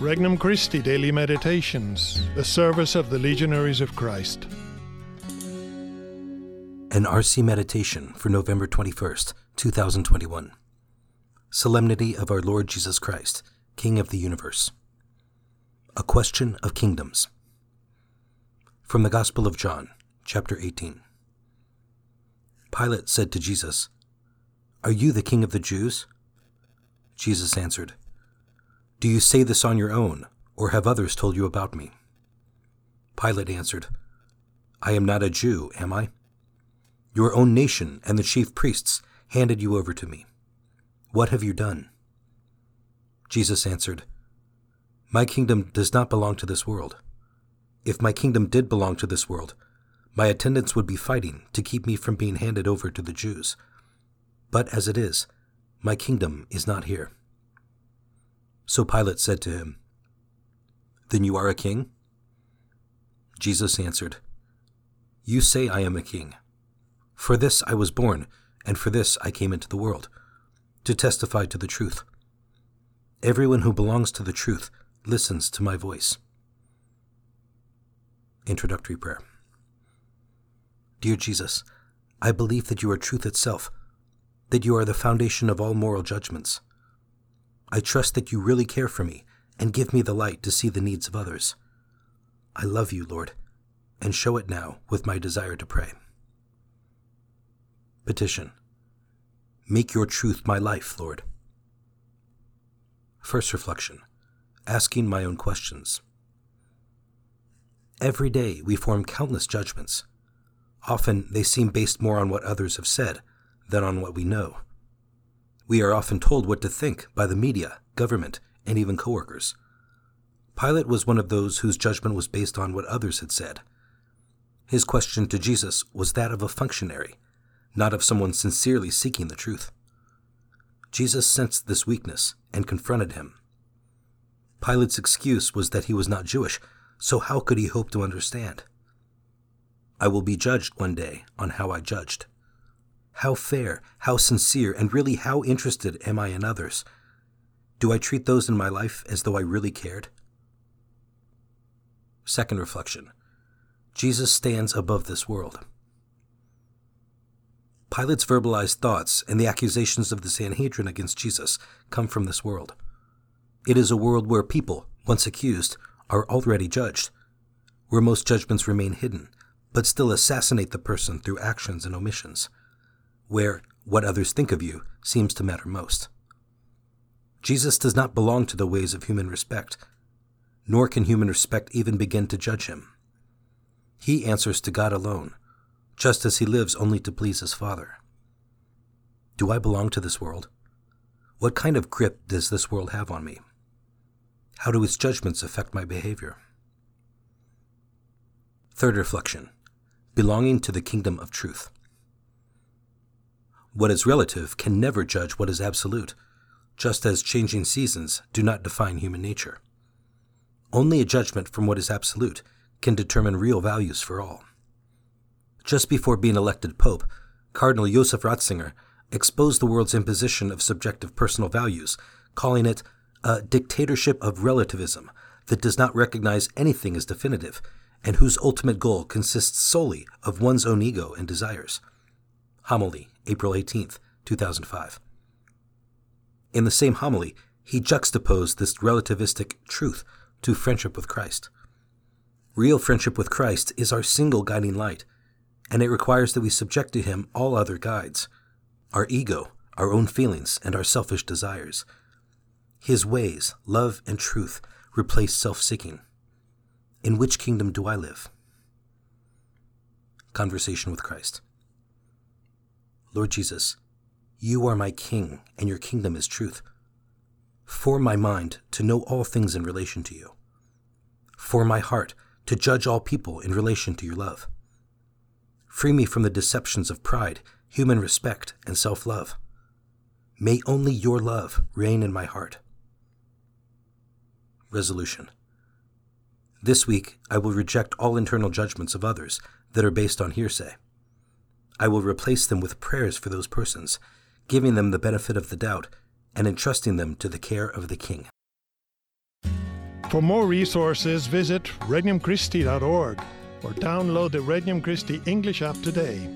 Regnum Christi Daily Meditations, the service of the Legionaries of Christ. An RC Meditation for November 21st, 2021. Solemnity of our Lord Jesus Christ, King of the Universe. A Question of Kingdoms. From the Gospel of John, chapter 18. Pilate said to Jesus, Are you the King of the Jews? Jesus answered, Do you say this on your own, or have others told you about me? Pilate answered, I am not a Jew, am I? Your own nation and the chief priests handed you over to me. What have you done? Jesus answered, My kingdom does not belong to this world. If my kingdom did belong to this world, my attendants would be fighting to keep me from being handed over to the Jews. But as it is, my kingdom is not here. So Pilate said to him, Then you are a king? Jesus answered, You say I am a king. For this I was born, and for this I came into the world, to testify to the truth. Everyone who belongs to the truth listens to my voice. Introductory Prayer Dear Jesus, I believe that you are truth itself that you are the foundation of all moral judgments. I trust that you really care for me and give me the light to see the needs of others. I love you, Lord, and show it now with my desire to pray. Petition Make your truth my life, Lord. First reflection Asking my own questions. Every day we form countless judgments. Often they seem based more on what others have said than on what we know. We are often told what to think by the media, government, and even coworkers. Pilate was one of those whose judgment was based on what others had said. His question to Jesus was that of a functionary, not of someone sincerely seeking the truth. Jesus sensed this weakness and confronted him. Pilate's excuse was that he was not Jewish, so how could he hope to understand? I will be judged one day on how I judged. How fair, how sincere, and really how interested am I in others? Do I treat those in my life as though I really cared? Second reflection Jesus stands above this world. Pilate's verbalized thoughts and the accusations of the Sanhedrin against Jesus come from this world. It is a world where people, once accused, are already judged, where most judgments remain hidden, but still assassinate the person through actions and omissions where what others think of you seems to matter most. Jesus does not belong to the ways of human respect, nor can human respect even begin to judge him. He answers to God alone, just as he lives only to please his Father. Do I belong to this world? What kind of grip does this world have on me? How do its judgments affect my behavior? Third reflection belonging to the kingdom of truth. What is relative can never judge what is absolute, just as changing seasons do not define human nature. Only a judgment from what is absolute can determine real values for all. Just before being elected Pope, Cardinal Josef Ratzinger exposed the world's imposition of subjective personal values, calling it a dictatorship of relativism that does not recognize anything as definitive and whose ultimate goal consists solely of one's own ego and desires. Homily, April 18, 2005. In the same homily, he juxtaposed this relativistic truth to friendship with Christ. Real friendship with Christ is our single guiding light, and it requires that we subject to him all other guides our ego, our own feelings, and our selfish desires. His ways, love and truth, replace self seeking. In which kingdom do I live? Conversation with Christ. Lord Jesus, you are my King, and your kingdom is truth. Form my mind to know all things in relation to you. Form my heart to judge all people in relation to your love. Free me from the deceptions of pride, human respect, and self love. May only your love reign in my heart. Resolution This week, I will reject all internal judgments of others that are based on hearsay. I will replace them with prayers for those persons, giving them the benefit of the doubt and entrusting them to the care of the King. For more resources, visit regnumchristi.org or download the Regnum Christi English app today.